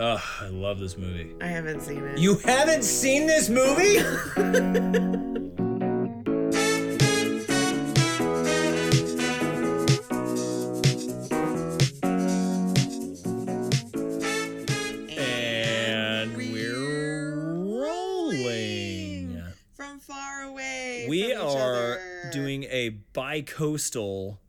Ugh, I love this movie. I haven't seen it. You haven't seen this movie? and we're rolling. from far away. We from each are other. doing a bi-coastal uh,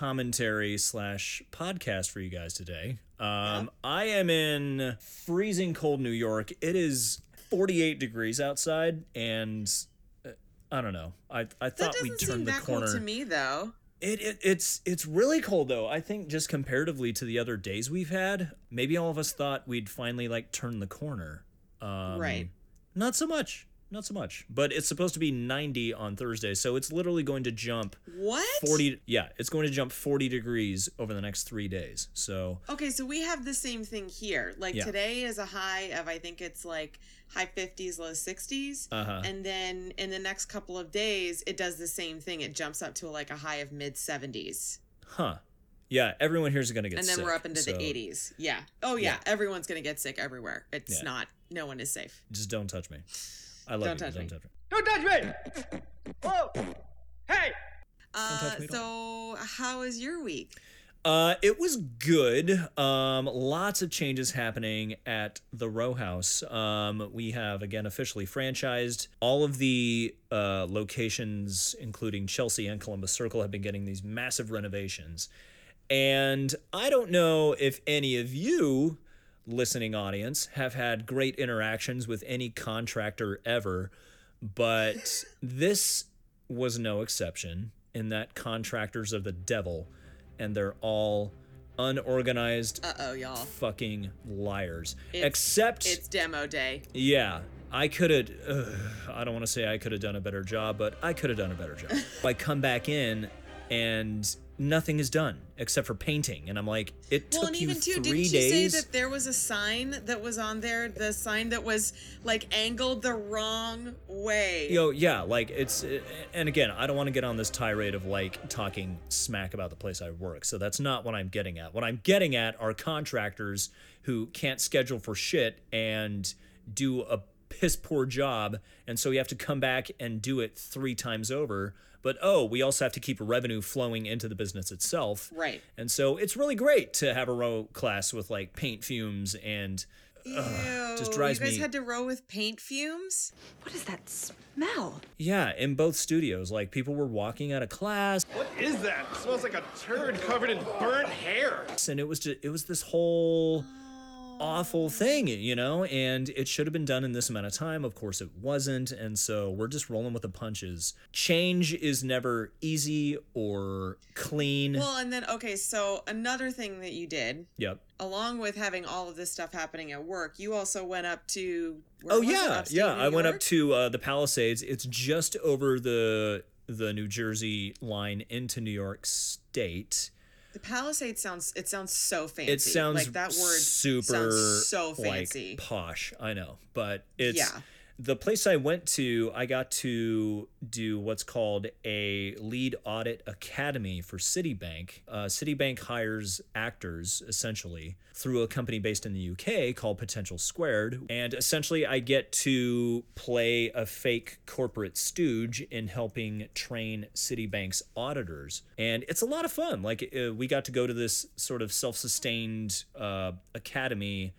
commentary slash podcast for you guys today. Um, I am in freezing cold New York. It is 48 degrees outside, and uh, I don't know. I I thought we'd turn the that corner. cold to me, though. It, it it's it's really cold though. I think just comparatively to the other days we've had, maybe all of us thought we'd finally like turn the corner. Um, Right. Not so much. Not so much. But it's supposed to be 90 on Thursday, so it's literally going to jump What? 40 yeah, it's going to jump 40 degrees over the next 3 days. So, Okay, so we have the same thing here. Like Yeah. today is a high of I think it's like high 50s, low 60s. Uh-huh. And then in the next couple of days, it does the same thing. It jumps up to like a high of mid 70s. huh. Yeah, everyone here's going to get sick. And then sick, we're up into so the 80s. Yeah. Oh, yeah. Yeah. Everyone's going to get sick everywhere. It's Yeah. not, no one is safe. Just don't touch me. I love Don't you. touch don't me. touch me. Don't touch me! Whoa! Hey! Uh, touch me at so, how is your week? Uh, it was good. Um, lots of changes happening at the Row House. Um, we have again officially franchised. All of the uh, locations, including Chelsea and Columbus Circle, have been getting these massive renovations. And I don't know if any of you, listening audience, have had great interactions with any contractor ever, but this was no exception in that contractors are the devil and they're all unorganized Uh oh, y'all. fucking liars. It's- Except, It's demo day. yeah, I could have, I don't want to say I could have done a better job, but I could have done a better job. I come back in and nothing is done except for painting. And I'm like, it Well, took and you even too, three didn't you say that there was a sign that was on there? The sign that was like angled the wrong way. Yo, yeah, like it's, and again, I don't want to get on this tirade of like talking smack about the place I work. So that's not what I'm getting at. What I'm getting at are contractors who can't schedule for shit and do a piss poor job. And so you have to come back and do it three times over. But oh, we also have to keep revenue flowing into the business itself. Right. And so it's really great to have a row class with like paint fumes and Ew. just drives you guys me- had to row with paint fumes? What is that smell? yeah, in both studios, like people were walking out of class. What is that? It smells like a turd covered in burnt hair. and it was just it was this whole ah. Awful thing you know? And it should have been done in this amount of time. Of course it wasn't. And so we're just rolling with the punches. Change is never easy or clean. Well, and then, okay, so another thing that you did, yep. along with having all of this stuff happening at work, you also went up to. where oh yeah yeah New i went up to uh, the palisades. It's just over the the new jersey line into new york state The Palisade sounds. It sounds so fancy. it sounds like that word super sounds so fancy. like posh i know but it's Yeah. The place i went to i got to do what's called a lead audit academy for citibank. Uh, citibank hires actors essentially through a company based in the uk called potential squared. And essentially i get to play a fake corporate stooge in helping train citibank's auditors. And it's a lot of fun. Like uh, we got to go to this sort of self-sustained uh, academy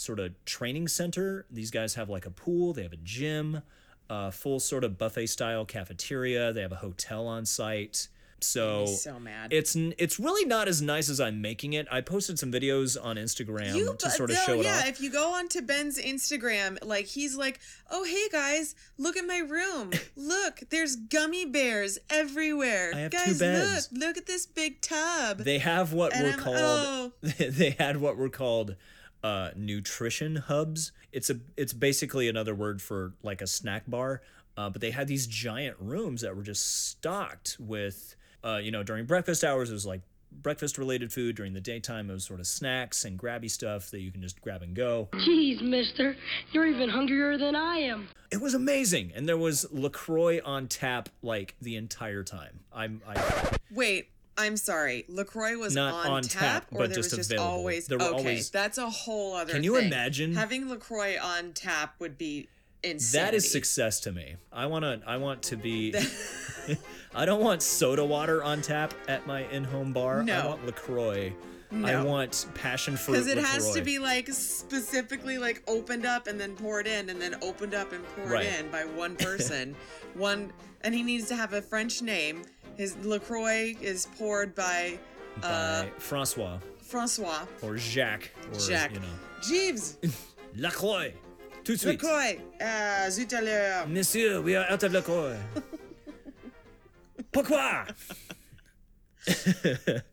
sort of training center. These guys have like a pool, they have a gym, a full sort of buffet style cafeteria, they have a hotel on site. So, so mad. it's it's really not as nice as I'm making it. I posted some videos on Instagram You, to sort of no, show it yeah, off. if you go onto Ben's Instagram, like he's like, "Oh, hey guys, look at my room. Look, there's gummy bears everywhere. I have two guys, beds." look, look at this big tub." they have what And were I'm- called oh. they had what were called uh, nutrition hubs. It's a it's basically another word for like a snack bar. Uh, but they had these giant rooms that were just stocked with uh, you know during breakfast hours it was like breakfast related food during the daytime it was sort of snacks and grabby stuff that you can just grab and go Jeez, mister, you're even hungrier than I am. it was amazing and there was lacroix on tap like the entire time i'm i Wait, I'm sorry. Lacroix was Not on, on tap, tap, or but there just was just available. always. There were okay, always- that's a whole other. Can you thing. imagine? having Lacroix on tap would be insane. That is success to me. I want to. I want to be. I don't want soda water on tap at my in-home bar. I want Lacroix. I want passion fruit. Because it has to be like specifically like opened up and then poured in and then opened up and poured Right. in by one person. one and he needs to have a French name. His LaCroix is poured by by uh, Francois Francois. or Jacques or Jacques. you know Jeeves. Lacroix. Tout de suite. LaCroix. Uh, zut à l'heure. Monsieur, we are out of Lacroix. Pourquoi?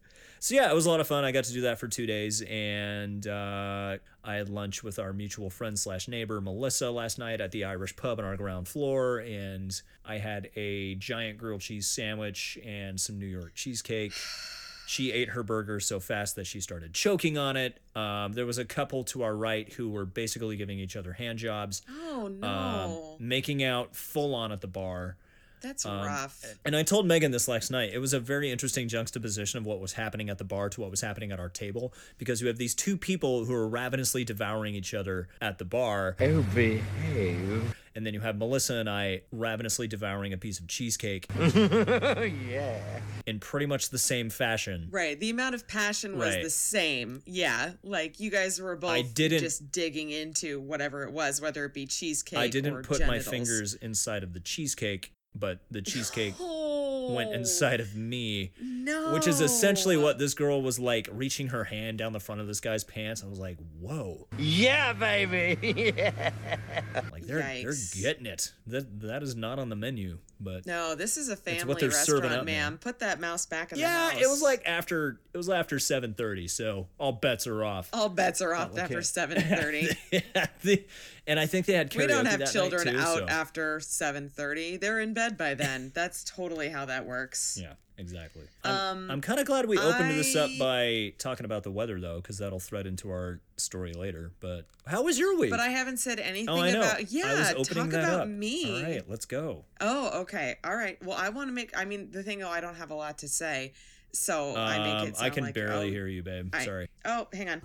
so yeah, it was a lot of fun. I got to do that for two days, and uh, I had lunch with our mutual friend slash neighbor Melissa last night at the Irish pub on our ground floor, and I had a giant grilled cheese sandwich and some New York cheesecake. She ate her burger so fast that she started choking on it. Um, there was a couple to our right who were basically giving each other hand jobs Oh no. um, making out full on at the bar. That's um, rough. And I told Megan this last night. It was a very interesting juxtaposition of what was happening at the bar to what was happening at our table because you have these two people who are ravenously devouring each other at the bar. Oh, behave. And then you have Melissa and I ravenously devouring a piece of cheesecake yeah. in pretty much the same fashion. Right. The amount of passion was Right. the same. Yeah. Like you guys were both I didn't- just digging into whatever it was, whether it be cheesecake. I didn't or put my fingers inside of the cheesecake, but the cheesecake Oh, went inside of me. No. which is essentially what this girl was like reaching her hand down the front of this guy's pants. I was like, whoa, Yeah, baby. like they're they're getting it. That that is not on the menu, but No, this is a family what they're serving restaurant, man. Put that mouse back in yeah, the house. Yeah, it was like after it was after seven thirty, so all bets are off. all bets are oh, off okay. after seven thirty. And I think they had karaoke we don't have children too, out so- after seven thirty. They're in bed by then. That's totally how that works. Yeah, exactly. I'm, I'm kind of glad we opened this up Um, by talking about the weather though, because that'll thread into our story later. But how was your week? But I haven't said anything Oh, I know. about yeah. I was opening talk that about up. me. All right, let's go. Oh, okay. All right. Well, I want to make. I mean, the thing. Oh, I don't have a lot to say, so I make Um, it. Sound I can like, barely oh, hear you, babe. I- Sorry. Oh, hang on.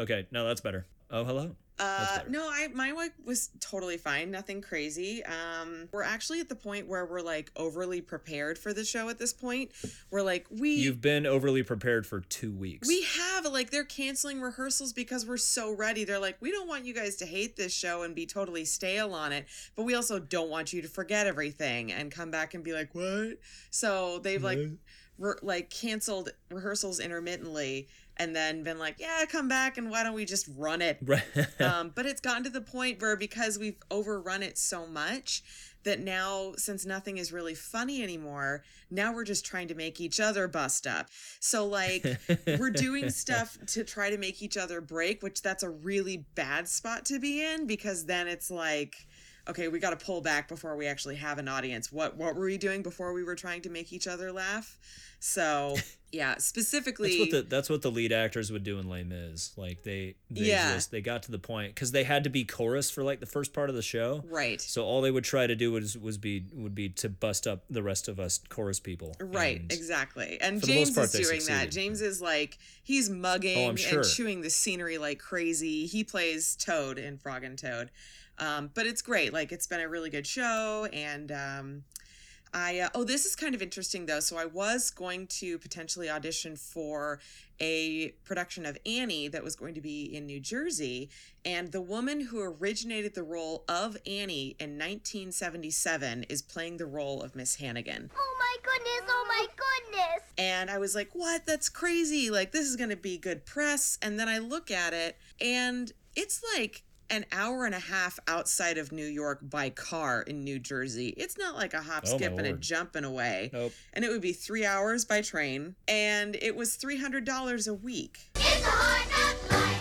Okay, no, that's better. Oh, hello. Uh, no, I my week was totally fine. Nothing crazy. Um, we're actually at the point where we're like overly prepared for the show. At this point, we're like we You've been overly prepared for two weeks. we have like they're canceling rehearsals because we're so ready. They're like, we don't want you guys to hate this show and be totally stale on it, but we also don't want you to forget everything and come back and be like, what? So they've like re- like canceled rehearsals intermittently and then been like, yeah, come back and why don't we just run it? Right. um, but it's gotten to the point where because we've overrun it so much that now since nothing is really funny anymore now we're just trying to make each other bust up so like we're doing stuff to try to make each other break which that's a really bad spot to be in because then it's like okay we got to pull back before we actually have an audience what what were we doing before we were trying to make each other laugh so yeah specifically That's what the that's what the lead actors would do in Les Mis. Like they they Yeah. just they got to the point because they had to be chorus for like the first part of the show. right So all they would try to do was was be would be to bust up the rest of us chorus people. Right, And- exactly. And for the most James part, is doing that. James is like he's mugging Oh, sure. and chewing the scenery like crazy. He plays Toad in Frog and Toad. Um, but it's great. Like it's been a really good show and um I uh, oh this is kind of interesting though. So I was going to potentially audition for a production of Annie that was going to be in New Jersey and the woman who originated the role of Annie in 1977 is playing the role of Miss Hannigan. Oh my goodness, oh my goodness. And I was like, what? That's crazy. Like, this is going to be good press. And then I look at it, and it's like an hour and a half outside of New York by car in New Jersey. It's not like a hop, Oh, skip, and a jump jumping away. Nope. And it would be three hours by train, and it was $300 a week, It's a hard.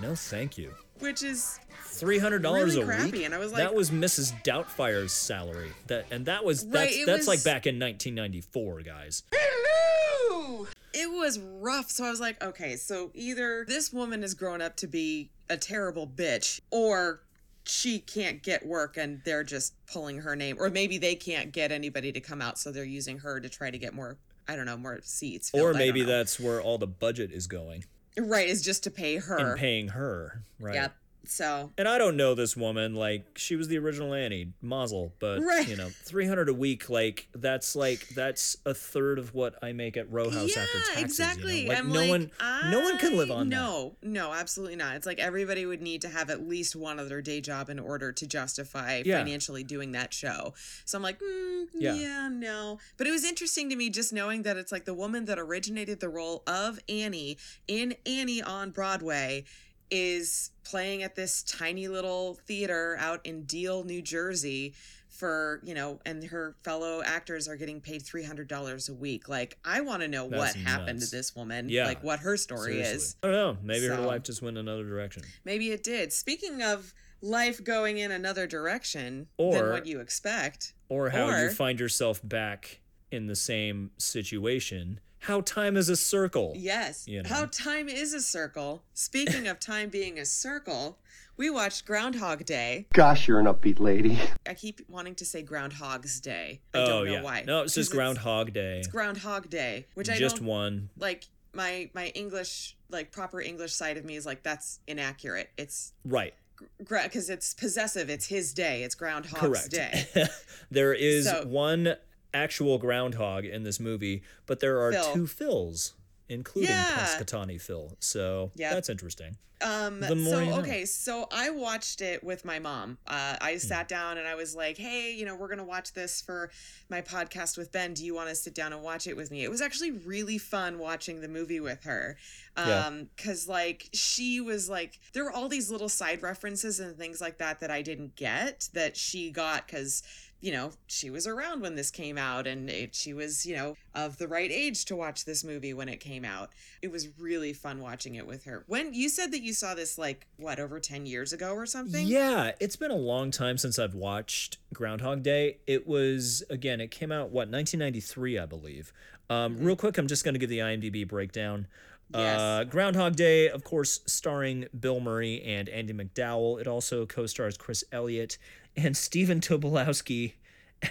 No, thank you. which is Three hundred dollars Really a crappy, week. and I was like, that was Mrs. Doubtfire's salary. That and that was Right, that's it that's like back in 1994, guys. Hello. it was rough. So I was like, okay, so either this woman has grown up to be a terrible bitch, or she can't get work and they're just pulling her name or maybe they can't get anybody to come out so they're using her to try to get more I don't know, more seats. filled. Or maybe that's where all the budget is going right is just to pay her. and paying her, right? Yep. So And I don't know this woman. Like she was the original Annie Mazel, but Right. you know, three hundred a week. Like that's like that's a third of what I make at Row House yeah, after taxes. exactly. You know? Like I'm no like, one, no one can live I- on that. No, no, absolutely not. It's like everybody would need to have at least one other day job in order to justify Yeah. financially doing that show. So I'm like, mm, Yeah. yeah. no. But it was interesting to me just knowing that it's like the woman that originated the role of Annie in Annie on Broadway is playing at this tiny little theater out in Deal, New Jersey for, you know, and her fellow actors are getting paid $300 a week. Like, I want to know what That's happened to this woman. Yeah. Like, what her story Seriously. is. I don't know. Maybe her life just went another direction. Maybe it did. Speaking of life going in another direction Or- than what you expect. Or how you find yourself back in the same situation. How time is a circle. Yes. You know. How time is a circle. Speaking of time being a circle, we watched Groundhog Day. Gosh, you're an upbeat lady. I keep wanting to say Groundhog's Day. I oh don't know yeah. why. No, it's just Groundhog Day. It's Groundhog Day, which I just don't one. like. My my English like proper English side of me is like that's inaccurate. It's Right. because it's possessive. It's his day. It's Groundhog's Correct. Day. there is So- one actual groundhog in this movie, but there are Phil. two Phils, including Yeah. Punxsutawney Phil. So Yep. that's interesting. Um, The more so you know. okay, so I watched it with my mom. Uh. I sat down and I was like, "Hey, you know, we're gonna watch this for my podcast with Ben. Do you want to sit down and watch it with me?" It was actually really fun watching the movie with her, um, because like she was like, there were all these little side references and things like that that I didn't get that she got because you know she was around when this came out and it, she was you know of the right age to watch this movie when it came out it was really fun watching it with her when you said that you saw this like what over 10 years ago or something Yeah, it's been a long time since I've watched Groundhog Day. It was again, it came out what 1993, I believe. Um, Mm-hmm. Real quick, I'm just going to give the IMDb breakdown. Yes. Uh, Groundhog Day, of course, starring Bill Murray and Andie MacDowell. It also co-stars Chris Elliott and Stephen Tobolowsky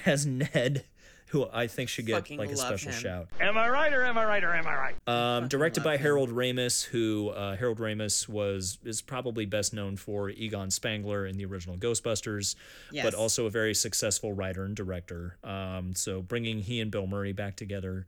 as Ned, who I think should get Fucking like a special him. shout. Am I right or am I right or am I right? Um, directed by him. Harold Ramis, who uh, Harold Ramis was is probably best known for Egon Spengler in the original Ghostbusters, Yes. but also a very successful writer and director. Um, so bringing he and Bill Murray back together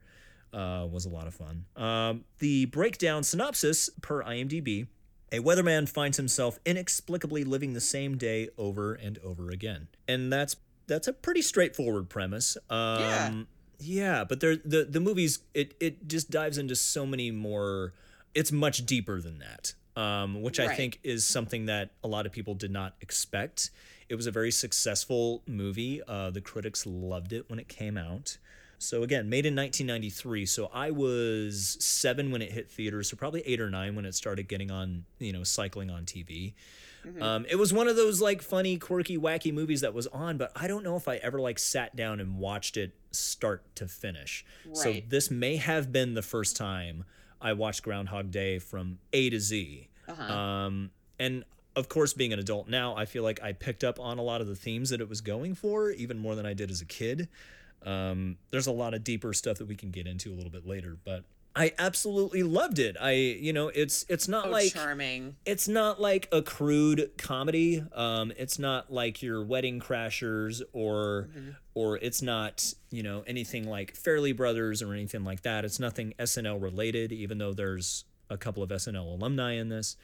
uh, was a lot of fun. Um, the breakdown synopsis per IMDb. A weatherman finds himself inexplicably living the same day over and over again, and that's that's a pretty straightforward premise. Um, Yeah. yeah, but there the the movies it it just dives into so many more. It's much deeper than that, um, which I think is something that a lot of people did not expect. It was a very successful movie. Uh, the critics loved it when it came out. So again, made in 1993. So I was seven when it hit theaters, so probably eight or nine when it started getting on, you know, cycling on TV. Um, it was one of those like funny, quirky, wacky movies that was on, but I don't know if I ever like sat down and watched it start to finish. Right. So this may have been the first time I watched Groundhog Day from A to Z. Uh Um, and of course, being an adult now, I feel like I picked up on a lot of the themes that it was going for, even more than I did as a kid. Um, there's a lot of deeper stuff that we can get into a little bit later, but I absolutely loved it. I, you know, it's it's not oh like charming it's not like a crude comedy. Um, it's not like your Wedding Crashers or or it's not you know anything like Farrelly Brothers or anything like that. It's nothing SNL related, even though there's a couple of SNL alumni in this.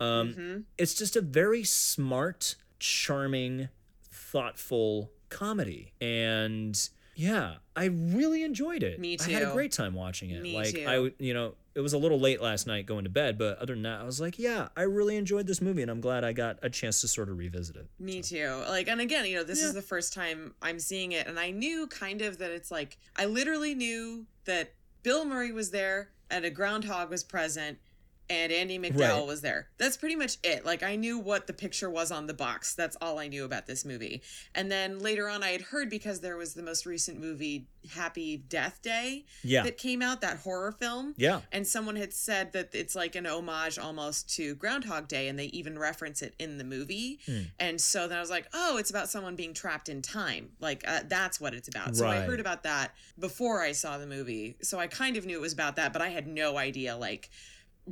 Um, It's just a very smart, charming, thoughtful comedy, and yeah, I really enjoyed it. Me too. I had a great time watching it. Me like too. I, you know, it was a little late last night going to bed, but other than that, I was like, yeah, I really enjoyed this movie, and I'm glad I got a chance to sort of revisit it. Me too. Like, and again, you know, this is the first time I'm seeing it, and I knew kind of that it's like I literally knew that Bill Murray was there and a groundhog was present, and Andie MacDowell Right. was there. That's pretty much it. Like I knew what the picture was on the box. That's all I knew about this movie. And then later on I had heard because there was the most recent movie Happy Death Day Yeah. that came out, that horror film. Yeah. And someone had said that it's like an homage almost to Groundhog Day, and they even reference it in the movie. Hmm. And so then I was like, oh, it's about someone being trapped in time. Like, uh, that's what it's about. Right. So I heard about that before I saw the movie. So I kind of knew it was about that, but I had no idea, like,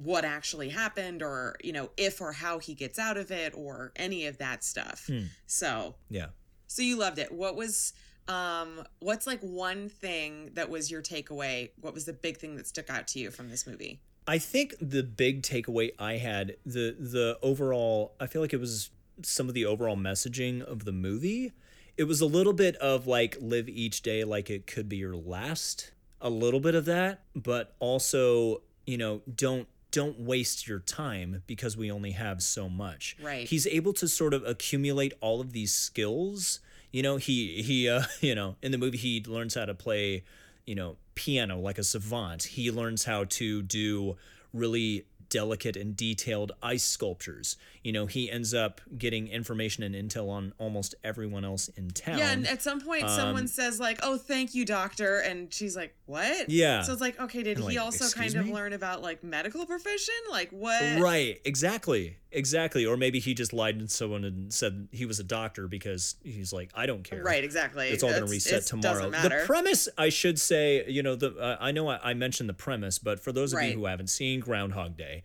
what actually happened or, you know, if or how he gets out of it or any of that stuff. Hmm. So, Yeah. so you loved it. What was. Um, what's like one thing that was your takeaway? What was the big thing that stuck out to you from this movie? I think the big takeaway I had the the overall I feel like it was some of the overall messaging of the movie. It was a little bit of like live each day like it could be your last. A little bit of that, but also, you know, don't don't waste your time because we only have so much. Right. He's able to sort of accumulate all of these skills. You know, he he uh, you know, in the movie he learns how to play you know, piano like a savant. He learns how to do really delicate and detailed ice sculptures. You know, he ends up getting information and intel on almost everyone else in town. Yeah, and at some point someone says like, "Oh, thank you, doctor," and she's like, "What?" Yeah. So it's like, okay, did And he like, also "Excuse kind of learn about like medical profession? Like what? Right, exactly. Exactly. Or maybe he just lied to someone and said he was a doctor because he's like, I don't care. Right, exactly. It's all going to reset tomorrow. The premise, I should say, you know, the uh, I know I, I mentioned the premise, but for those of Right. you who haven't seen Groundhog Day,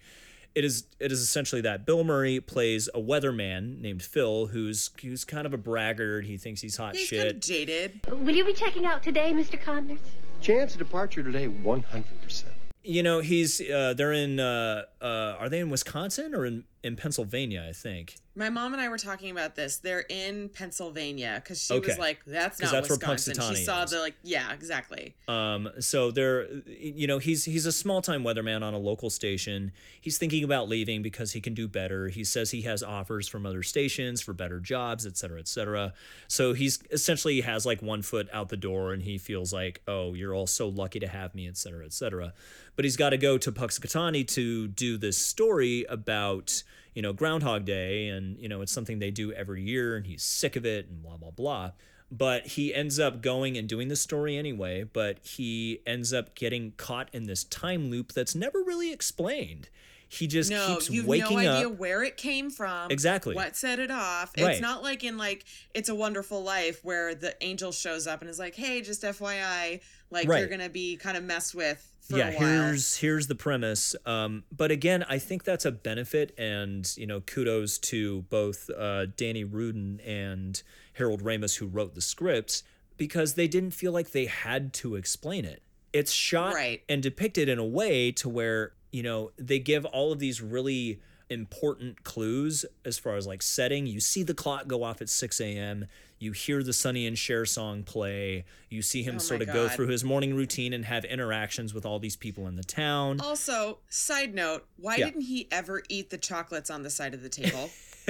it is it is essentially that Bill Murray plays a weatherman named Phil, who's who's kind of a braggart. He thinks he's hot He's shit. kind of jaded. Will you be checking out today, Mr. Connors? Chance of departure today, 100%. you know, he's uh, they're in uh, uh, are they in Wisconsin or in in Pennsylvania? I think. My mom and I were talking about this. They're in Pennsylvania because she Okay. was like, "That's not that's Wisconsin." She saw is. the like, yeah, exactly. Um, so there, you know, he's he's a small time weatherman on a local station. He's thinking about leaving because he can do better. He says he has offers from other stations for better jobs, et cetera, et cetera. So he's essentially has like one foot out the door, and he feels like, oh, you're all so lucky to have me, et cetera, et cetera. But he's got to go to Punxsutawney to do this story about you know Groundhog Day, and you know it's something they do every year, and he's sick of it, and blah blah blah but he ends up going and doing the story anyway but he ends up getting caught in this time loop that's never really explained he just keeps waking up No, keeps you've waking no idea up where it came from. Exactly. What set it off. Right. It's not like in like It's a Wonderful Life where the angel shows up and is like, "Hey, just FYI, like Right. you're gonna be kind of messed with yeah a while." here's here's the premise um but again i think that's a benefit and you know kudos to both uh danny rubin and harold ramis who wrote the script because they didn't feel like they had to explain it it's shot Right. and depicted in a way to where you know they give all of these really important clues as far as like setting you see the clock go off at 6 a.m you hear the sonny and Cher song play you see him Oh sort of go through his morning routine and have interactions with all these people in the town Also, side note, why Yeah. didn't he ever eat the chocolates on the side of the table?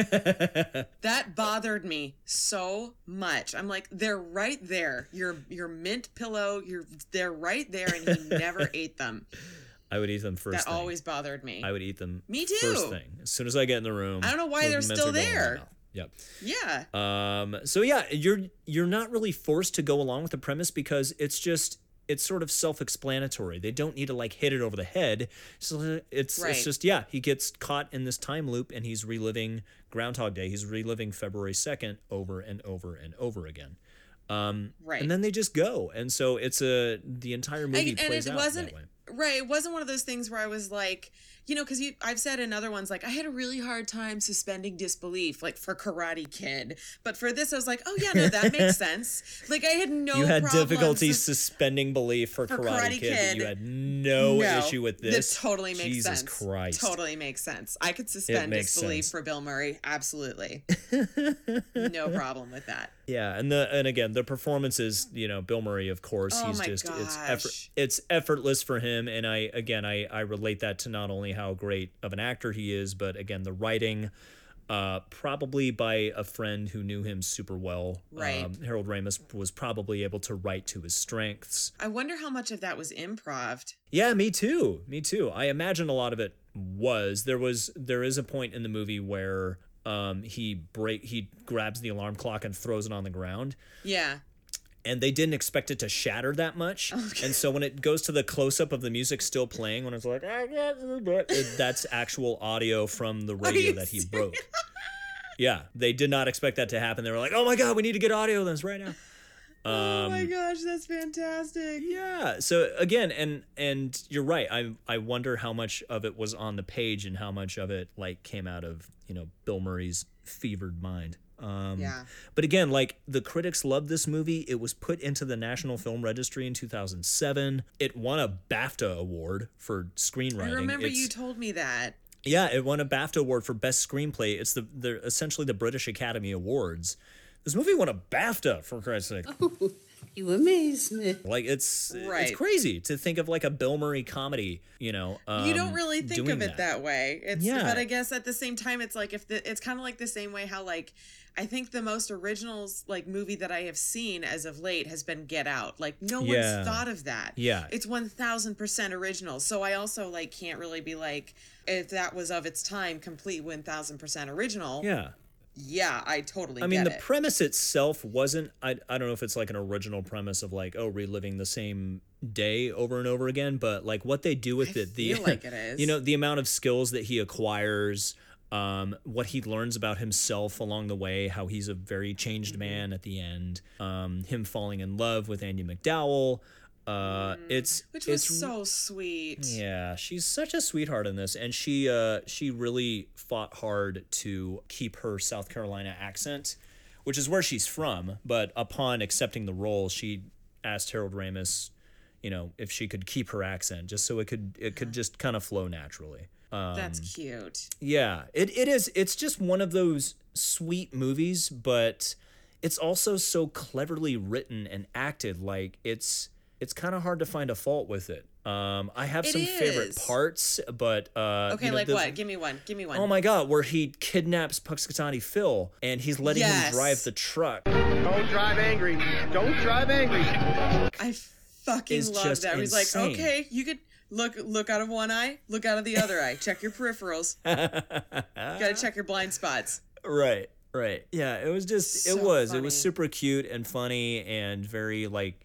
that bothered me so much. I'm like, they're right there. Your your mint pillow, you're they're right there, and he never ate them. I would eat them first That thing. always bothered me. i would eat them Me too. first thing as soon as i get in the room I don't know why they're still are going in my there. yep yeah. Um, so yeah, you're you're not really forced to go along with the premise because it's just it's sort of self-explanatory. They don't need to like hit it over the head. So it's Right. it's just yeah, he gets caught in this time loop and he's reliving Groundhog Day. He's reliving February 2nd over and over and over again. Um Right. and then they just go. And so it's a the entire movie and plays it out wasn't that way. Right it wasn't one of those things where i was like you know because you i've said in other ones like i had a really hard time suspending disbelief like for karate kid but for this i was like oh yeah no that makes sense like i had no you had difficulty sus- suspending belief for, for Karate, Karate Kid, but you had no, No, issue with this. this totally makes Jesus sense. Christ. Totally makes sense. I could suspend disbelief sense. for Bill Murray. Absolutely. no problem with that. Yeah, and the and again the performances, you know, Bill Murray, of course, Oh he's just it's effort, it's effortless for him, and I again I I relate that to not only how great of an actor he is, but again the writing, uh, probably by a friend who knew him super well. Right. Um, Harold Ramis was probably able to write to his strengths. I wonder how much of that was improv. Yeah, me too. Me too. I imagine a lot of it was. There was there is a point in the movie where um he break he grabs the alarm clock and throws it on the ground Yeah. And they didn't expect it to shatter that much. And so when it goes to the close up of the music still playing, when it's like, "Ah, it- that's actual audio from the radio that he broke. Yeah, they did not expect that to happen. They were like, oh my God, we need to get audio of this right now. oh my gosh, that's fantastic. Yeah. So again, and and you're right. I I wonder how much of it was on the page and how much of it like came out of you know Bill Murray's fevered mind. Um, Yeah. But again, like the critics loved this movie. It was put into the National Film Registry in 2007. It won a BAFTA award for screenwriting. I remember It's- you told me that. yeah, it won a BAFTA award for best screenplay. It's the they're essentially the British Academy Awards. This movie won a BAFTA for Christ's sake. You amaze me. Like it's Right. it's crazy to think of like a Bill Murray comedy. You know, um, you don't really think of it that. way. It's Yeah. but I guess at the same time it's like if the it's kind of like the same way how like I think the most originals like movie that I have seen as of late has been Get Out. Like no Yeah. one's thought of that. Yeah. It's 1000% original. So I also like can't really be like if that was of its time complete 1000% original. Yeah, Yeah, I totally I mean the it. premise itself wasn't. I I don't know if it's like an original premise of like oh reliving the same day over and over again, but like what they do with I it, the feel like it is. you know the amount of skills that he acquires. Um, what he learns about himself along the way, how he's a very changed man at the end, um, him falling in love with Andie MacDowell. Uh, it's Mm. Which was it's so sweet. Yeah, she's such a sweetheart in this, and she uh she really fought hard to keep her South Carolina accent, which is where she's from. But upon accepting the role, she asked Harold Ramis, you know, if she could keep her accent, just so it could it could just kind of flow naturally. Um, That's cute. yeah, it, it is. It's just one of those sweet movies, but it's also so cleverly written and acted. Like it's it's kind of hard to find a fault with it. Um, I have It some favorite parts, but uh, Okay, you know, like there's- what? Give me one. Give me one. Oh my god, where he kidnaps Punxsutawney Phil and he's letting Yes. him drive the truck. Don't drive angry. Don't drive angry. I fucking love just that. He's like, okay, you could look look out of one eye, look out of the other eye, check your peripherals. you Gotta check your blind spots. Right, right. Yeah, it was just it So was. It was super cute and funny and very like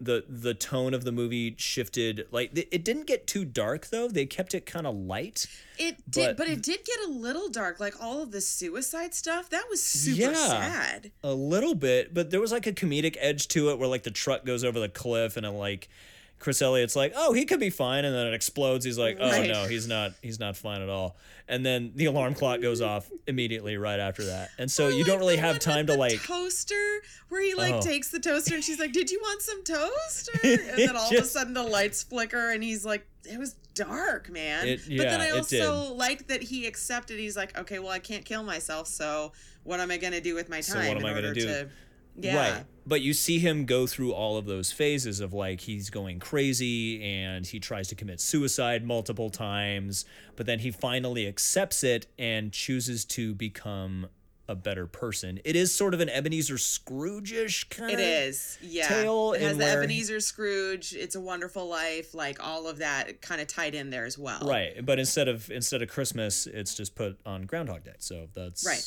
the the tone of the movie shifted like it it didn't get too dark though. They kept it kind of light. It did, But- but, it did get a little dark. Like all of the suicide stuff, that was super Yeah. sad. A little bit, but there was like a comedic edge to it where like the truck goes over the cliff and it like Chris Elliott's like, "Oh, he could be fine," and then it explodes. He's like, "Oh Right. no, he's not. He's not fine at all." And then the alarm clock goes off immediately right after that. And so Or, you like, don't really have time to the like toaster where he like Oh. takes the toaster and she's like, "Did you want some toaster?" And then all of a sudden the lights flicker and he's like, "It was dark, man." It- but then I also liked that he accepted. He's like, "Okay, well, I can't kill myself, so what am I gonna do with my time So what am in I gonna order do? to?" Yeah. Right. But you see him go through all of those phases of like he's going crazy and he tries to commit suicide multiple times, but then he finally accepts it and chooses to become a better person. It is sort of an Ebenezer Scrooge-ish kind It of is, yeah. tale it has the Ebenezer Scrooge. It's a Wonderful Life, like all of that kind of tied in there as well. Right, but instead of instead of Christmas, it's just put on Groundhog Day. So that's Right.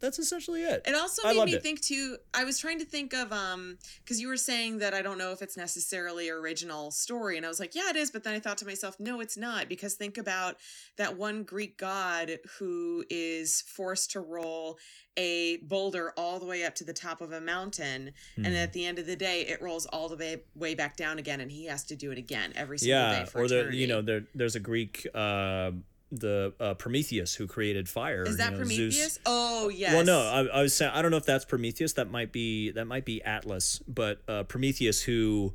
That's essentially it. It also made me it. think too. I was trying to think of um because you were saying that I don't know if it's necessarily original story, and I was like, yeah, it is. But then I thought to myself, no, it's not because think about that one Greek god who is forced to roll a boulder all the way up to the top of a mountain, Hmm. and at the end of the day, it rolls all the way way back down again, and he has to do it again every single yeah, day for or there, eternity. you know, there there's a Greek, uh, the uh, Prometheus who created fire. is that you know, Zeus- Prometheus? Oh yes. Well, no, I, I was saying I don't know if that's Prometheus. That might be that might be Atlas, but uh, Prometheus who,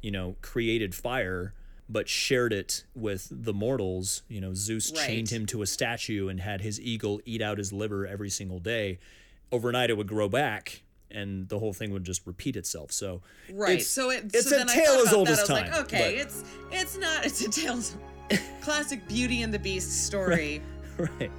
you know, created fire but shared it with the mortals. You know, Zeus chained him to a statue and had his eagle eat out his liver every single day. Overnight, it would grow back. And the whole thing would just repeat itself. So, Right. it's- so it it's so a then tale as old that. as I was time, like, okay, but- it's it's not it's a tale as classic Beauty and the Beast story. right.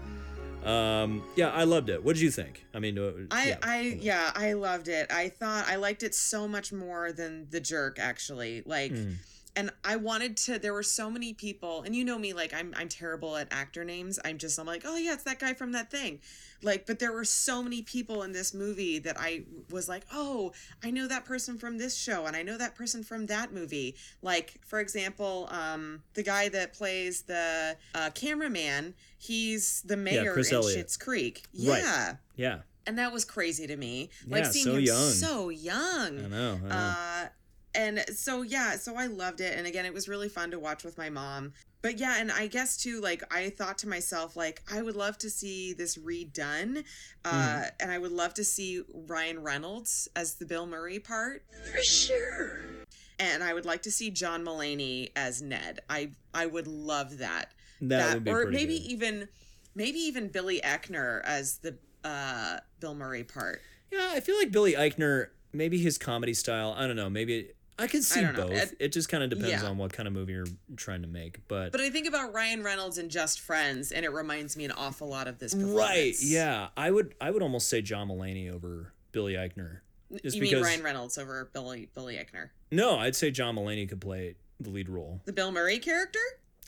Um, yeah, I loved it. What did you think? I mean, uh, I yeah. I yeah, I loved it. I thought I liked it so much more than The Jerk actually. Like Mm. And I wanted to there were so many people and you know me like I'm I'm terrible at actor names. I'm just I'm like, "Oh yeah, it's that guy from that thing." Like but there were so many people in this movie that I was like, "Oh, I know that person from this show and I know that person from that movie." Like for example, um the guy that plays the uh cameraman, he's the mayor Chris in Elliott. Schitt's Creek. Right. Yeah. Yeah. And that was crazy to me. Like Yeah, seeing so him young. so young. I know. I know. Uh, and so yeah, so I loved it, and again, it was really fun to watch with my mom. But yeah, and I guess too, like I thought to myself, like I would love to see this redone, uh, Mm-hmm. and I would love to see Ryan Reynolds as the Bill Murray part, For sure. and I would like to see John Mulaney as Ned. I I would love that. That would be or maybe good. even maybe even Billy Eichner as the uh, Bill Murray part. Yeah, I feel like Billy Eichner, maybe his comedy style, I don't know, maybe I could see don't both. It- It, just kind of depends yeah. on what kind of movie you're trying to make. But, But I think about Ryan Reynolds and Just Friends, and it reminds me an awful lot of this. right, yeah, I would I would almost say John Mulaney over Billy Eichner. Just you because mean Ryan Reynolds over Billy Billy Eichner, No, I'd say John Mulaney could play the lead role. the Bill Murray character?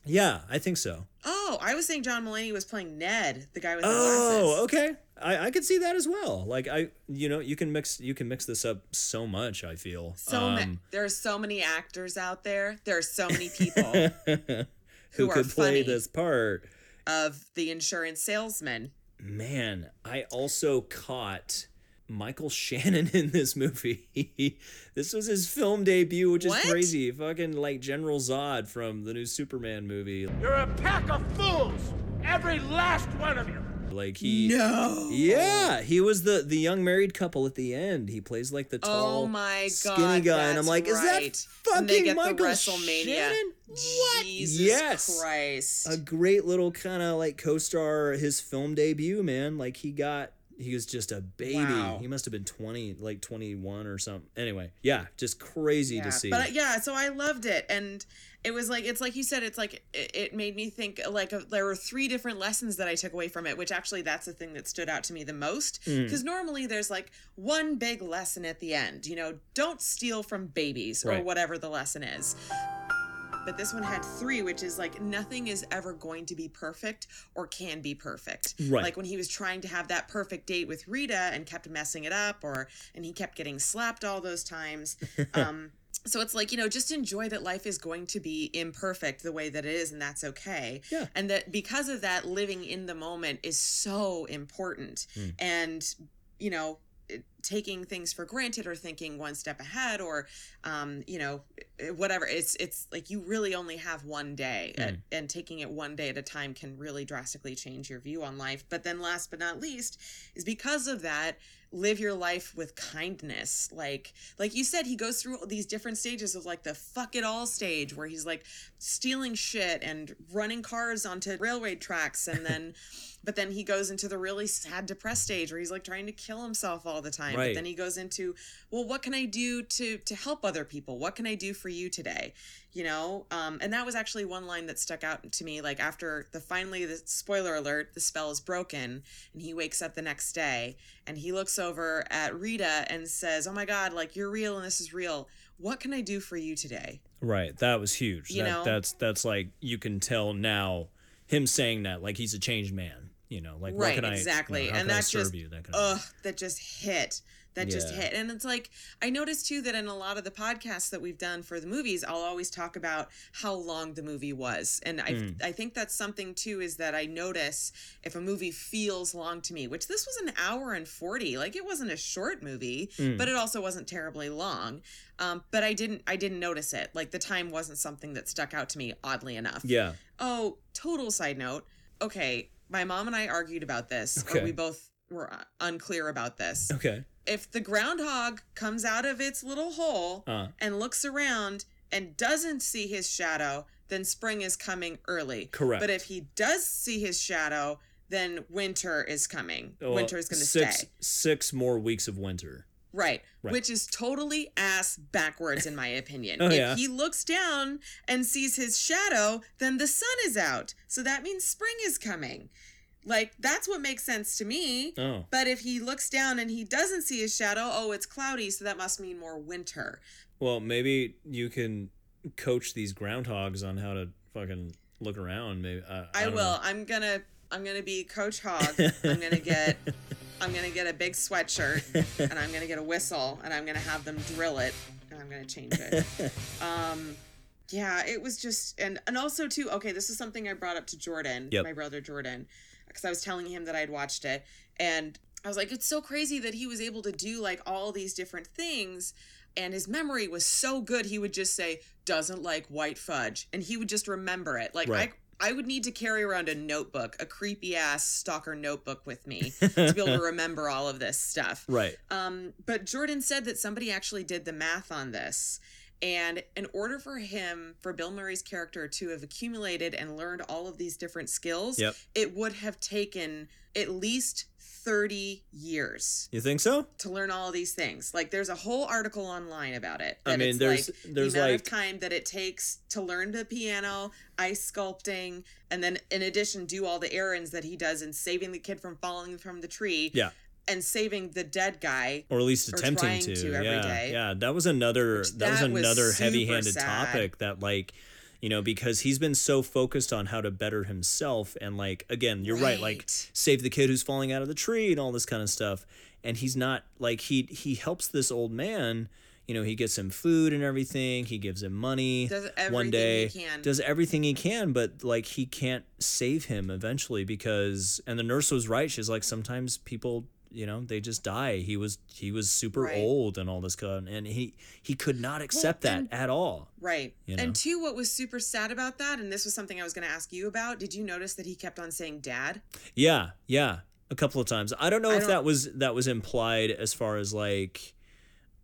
Yeah, I think so. Oh, I was saying John Mulaney was playing Ned, the guy with the Oh, glasses. okay. I, I could see that as well. Like I, you know, you can mix you can mix this up so much. I feel So um, ma- there are so many actors out there. There are so many people who, who are could play funny. this part. of the insurance salesman. Man, I also caught Michael Shannon in this movie. this was his film debut, which What? is crazy. Fucking like General Zod from the new Superman movie. You're a pack of fools! Every last one of you! Like he No. Yeah, he was the the young married couple at the end. He plays like the tall, Oh my god. skinny guy, and I'm like, is that fucking and they get Michael the WrestleMania. Shannon? What? Jesus yes, Christ. a great little kind of like co-star his film debut, man. Like he got. He was just a baby. Wow. He must have been 20, like 21 or something. Anyway, yeah, just crazy yeah. to see. But uh, yeah, so I loved it, and it was like it's like you said, it's like it, it made me think like of, there were three different lessons that I took away from it. Which actually, that's the thing that stood out to me the most, Mm. because normally there's like one big lesson at the end. You know, don't steal from babies or whatever the lesson is. But this one had three, which is like nothing is ever going to be perfect or can be perfect. Right. Like when he was trying to have that perfect date with Rita and kept messing it up, or and he kept getting slapped all those times. Um, so it's like you know, just enjoy that life is going to be imperfect the way that it is, and that's okay. Yeah. And that because of that, living in the moment is so important. Hmm. And you know taking things for granted or thinking one step ahead or um you know eh, whatever it's it's like you really only have one day hmm. and, and taking it one day at a time can really drastically change your view on life but then last but not least is because of that live your life with kindness. Like like you said he goes through these different stages of like the fuck it all stage where he's like stealing shit and running cars onto railway tracks and then but then he goes into the really sad depressed stage where he's like trying to kill himself all the time Right. but then he goes into well what can i do to to help other people what can i do for you today you know um and that was actually one line that stuck out to me like after the finally the spoiler alert the spell is broken and he wakes up the next day and he looks over at rita and says oh my god like you're real and this is real what can i do for you today right, that was huge. You that, know? that's that's like you can tell now him saying that like he's a changed man. You know, like what right can I exactly you know, and can I that's just you? That kind of ugh that just hit that just hit and it's like i noticed too that in a lot of the podcasts that we've done for the movies i'll always talk about how long the movie was and i Hmm. i think that's something too is that i notice if a movie feels long to me which this was an hour and 40 like it wasn't a short movie Hmm. but it also wasn't terribly long um, but i didn't i didn't notice it like the time wasn't something that stuck out to me oddly enough Yeah. Oh, total side note. Okay, my mom and I argued about this, Okay. or we both were unclear about this. Okay. If the groundhog comes out of its little hole Uh. and looks around and doesn't see his shadow, then spring is coming early. Correct. But if he does see his shadow, then winter is coming. Well, winter is going to stay. six more weeks of winter. Right. Right. Which is totally ass backwards, in my opinion. Oh, if yeah. he looks down and sees his shadow, then the sun is out. So that means spring is coming. Like, that's what makes sense to me. Oh. But if he looks down and he doesn't see his shadow, oh, it's cloudy. So that must mean more winter. Well, maybe you can coach these groundhogs on how to fucking look around. Maybe I, I, don't will. know. I'm gonna I'm gonna be Coach Hog. I'm gonna get I'm gonna get a big sweatshirt and I'm gonna get a whistle and I'm gonna have them drill it and I'm gonna change it. Um yeah, it was just and and also too, okay, this is something I brought up to Jordan, Yep. my brother Jordan, because I was telling him that I'd watched it and I was like, it's so crazy that he was able to do like all these different things and his memory was so good he would just say doesn't like white fudge and he would just remember it like Right. i I would need to carry around a notebook, a creepy ass stalker notebook with me to be able to remember all of this stuff. Right. Um, but Jordan said that somebody actually did the math on this. And in order for him, for Bill Murray's character to have accumulated and learned all of these different skills, Yep. it would have taken at least 30 years You think so? to learn all these things. Like there's a whole article online about it. I mean, it's there's- like there's the amount like- of time that it takes to learn the piano, ice sculpting, and then in addition do all the errands that he does in saving the kid from falling from the tree. Yeah. And saving the dead guy. Or at least attempting to. to every yeah. day. Yeah. That was another Which that was that was another heavy-handed sad. topic that like you know because he's been so focused on how to better himself and like again you're right, like save the kid who's falling out of the tree and all this kind of stuff and he's not like he he helps this old man you know he gets him food and everything he gives him money Does one everything day he can. does everything he can but like he can't save him eventually because and the nurse was right she's like sometimes people you know they just die he was he was super Right. old and all this kind and he he could not accept that and- at all Right. You know? And two, what was super sad about that, and this was something I was going to ask you about. Did you notice that he kept on saying dad? yeah yeah a couple of times i don't know I if don't- that was that was implied as far as like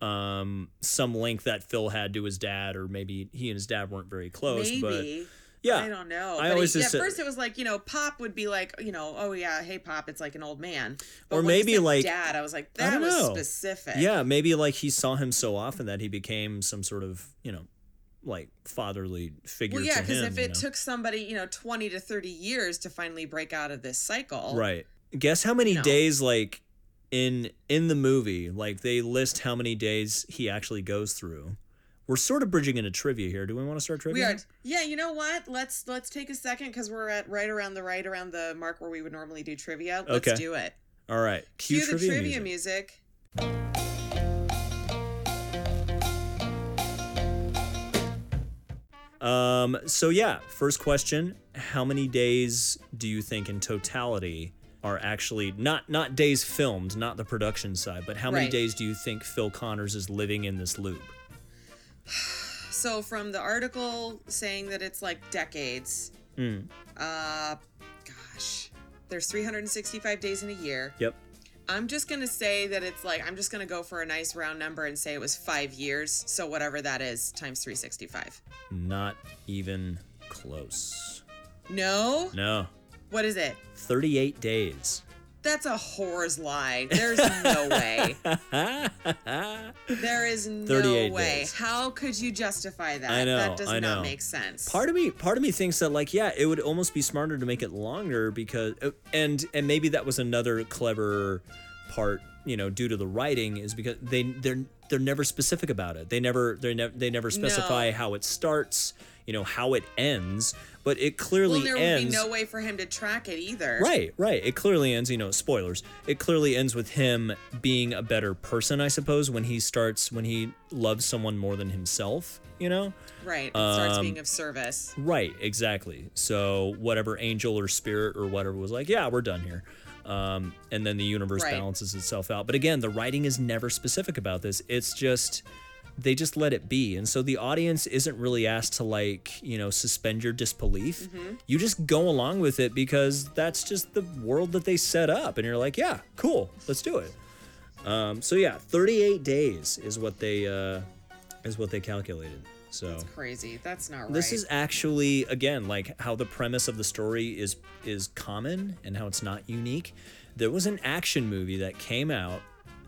um some link that phil had to his dad or maybe he and his dad weren't very close but Maybe. Yeah I don't know. I But always he, just at first it was like you know, Pop would be like, you know, oh yeah, hey Pop, it's like an old man. But Or maybe, like- Dad. I was like, that was know. specific. Yeah, maybe like he saw him so often that he became some sort of, you know, like fatherly figure Well, yeah, because if you it know? took somebody, you know, twenty to thirty years to finally break out of this cycle, Right. Guess how many No. days like in in the movie, like they list how many days he actually goes through. We're sort of bridging into trivia here. Do we want to start trivia? We are. Yeah, you know what? Let's let's take a second because we're at right around the right around the mark where we would normally do trivia. Let's Okay. do it. All right. Cue, Cue the trivia music. music. Um so yeah, first question, how many days do you think in totality are actually not not days filmed, not the production side, but how many Right. days do you think Phil Connors is living in this loop? So from the article saying that it's like decades, Hmm. uh, gosh, there's 365 days in a year. Yep. I'm just gonna say that it's like I'm just gonna go for a nice round number and say it was five years. So whatever that is times 365. Not even close. No. No. What is it? 38 days. That's a whore's lie. There's no way. There is no way. days. How could you justify that? I know, That does I know. not make sense. part of me part of me thinks that like yeah it would almost be smarter to make it longer because uh, and and maybe that was another clever part you know due to the writing is because they they're they're never specific about it they never they never they never specify No. how it starts you know how it ends but it clearly well, there would be no way for him to track it either. Right, right. It clearly ends, you know, spoilers. It clearly ends with him being a better person, I suppose, when he starts when he loves someone more than himself, you know? Right. It starts Um, being of service. Right, exactly. So whatever angel or spirit or whatever was like, yeah, we're done here. Um, and then the universe Right. balances itself out. But again, the writing is never specific about this. It's just they just let it be. And so the audience isn't really asked to like, you know, suspend your disbelief. Mm-hmm. You just go along with it because that's just the world that they set up. And you're like, yeah, cool, let's do it. Um, so yeah, 38 days is what they uh, is what they calculated. So Crazy. That's not right. this is actually again like how the premise of the story is is common and how it's not unique. There was an action movie that came out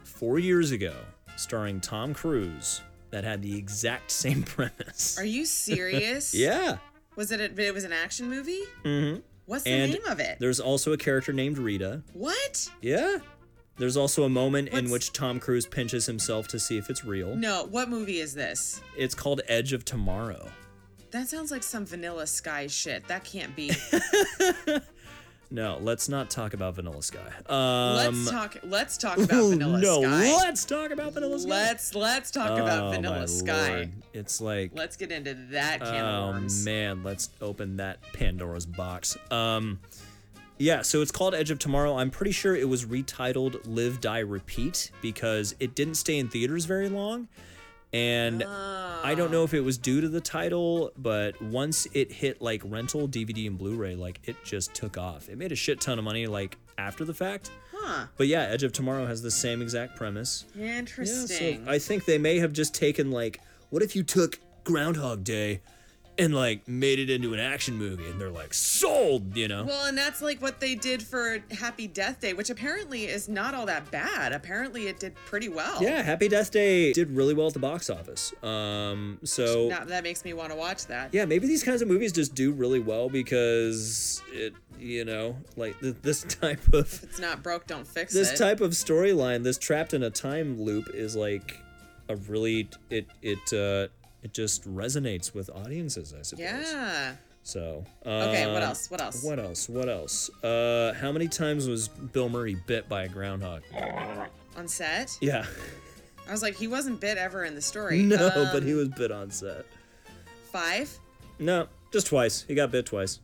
4 years ago starring Tom Cruise that had the exact same premise. Are you serious? yeah. Was it? A, it was an action movie. Mm-hmm. What's the And name of it? There's also a character named Rita. What? Yeah. There's also a moment in which Tom Cruise pinches himself to see if it's real. No. What movie is this? It's called Edge of Tomorrow. That sounds like some vanilla sky shit. That can't be. No, let's not talk about Vanilla Sky. Um, let's talk let's talk about vanilla no, sky. let's talk about Vanilla Sky. Let's let's talk about Oh, my vanilla sky. Lord. It's like Let's get into that can Oh of worms. man, let's open that Pandora's box. Um yeah, so it's called Edge of Tomorrow. I'm pretty sure it was retitled Live Die Repeat because it didn't stay in theaters very long. And I don't know if it was due to the title, but once it hit like rental DVD and Blu-ray, like it just took off. It made a shit ton of money like after the fact. Huh. But yeah, Edge of Tomorrow has the same exact premise. Yeah, so Interesting. I think they may have just taken like, what if you took Groundhog Day and like made it into an action movie and they're like sold, you know? well, and that's like what they did for Happy Death Day, which apparently is not all that bad. Apparently, it did pretty well. yeah, Happy Death Day did really well at the box office. Um, so Now, that makes me want to watch that. yeah, maybe these kinds of movies just do really well because it, you know, like th- this type of If it's not broke, don't fix it. this type of storyline, this trapped in a time loop is like a really it it uh it just resonates with audiences, I suppose. yeah. So Okay, what um, else? What else? What else? What else? Uh, how many times was Bill Murray bit by a groundhog? On set? Yeah, I was like, he wasn't bit ever in the story. no, Um, but he was bit on set. Five? No, just twice. He got bit twice.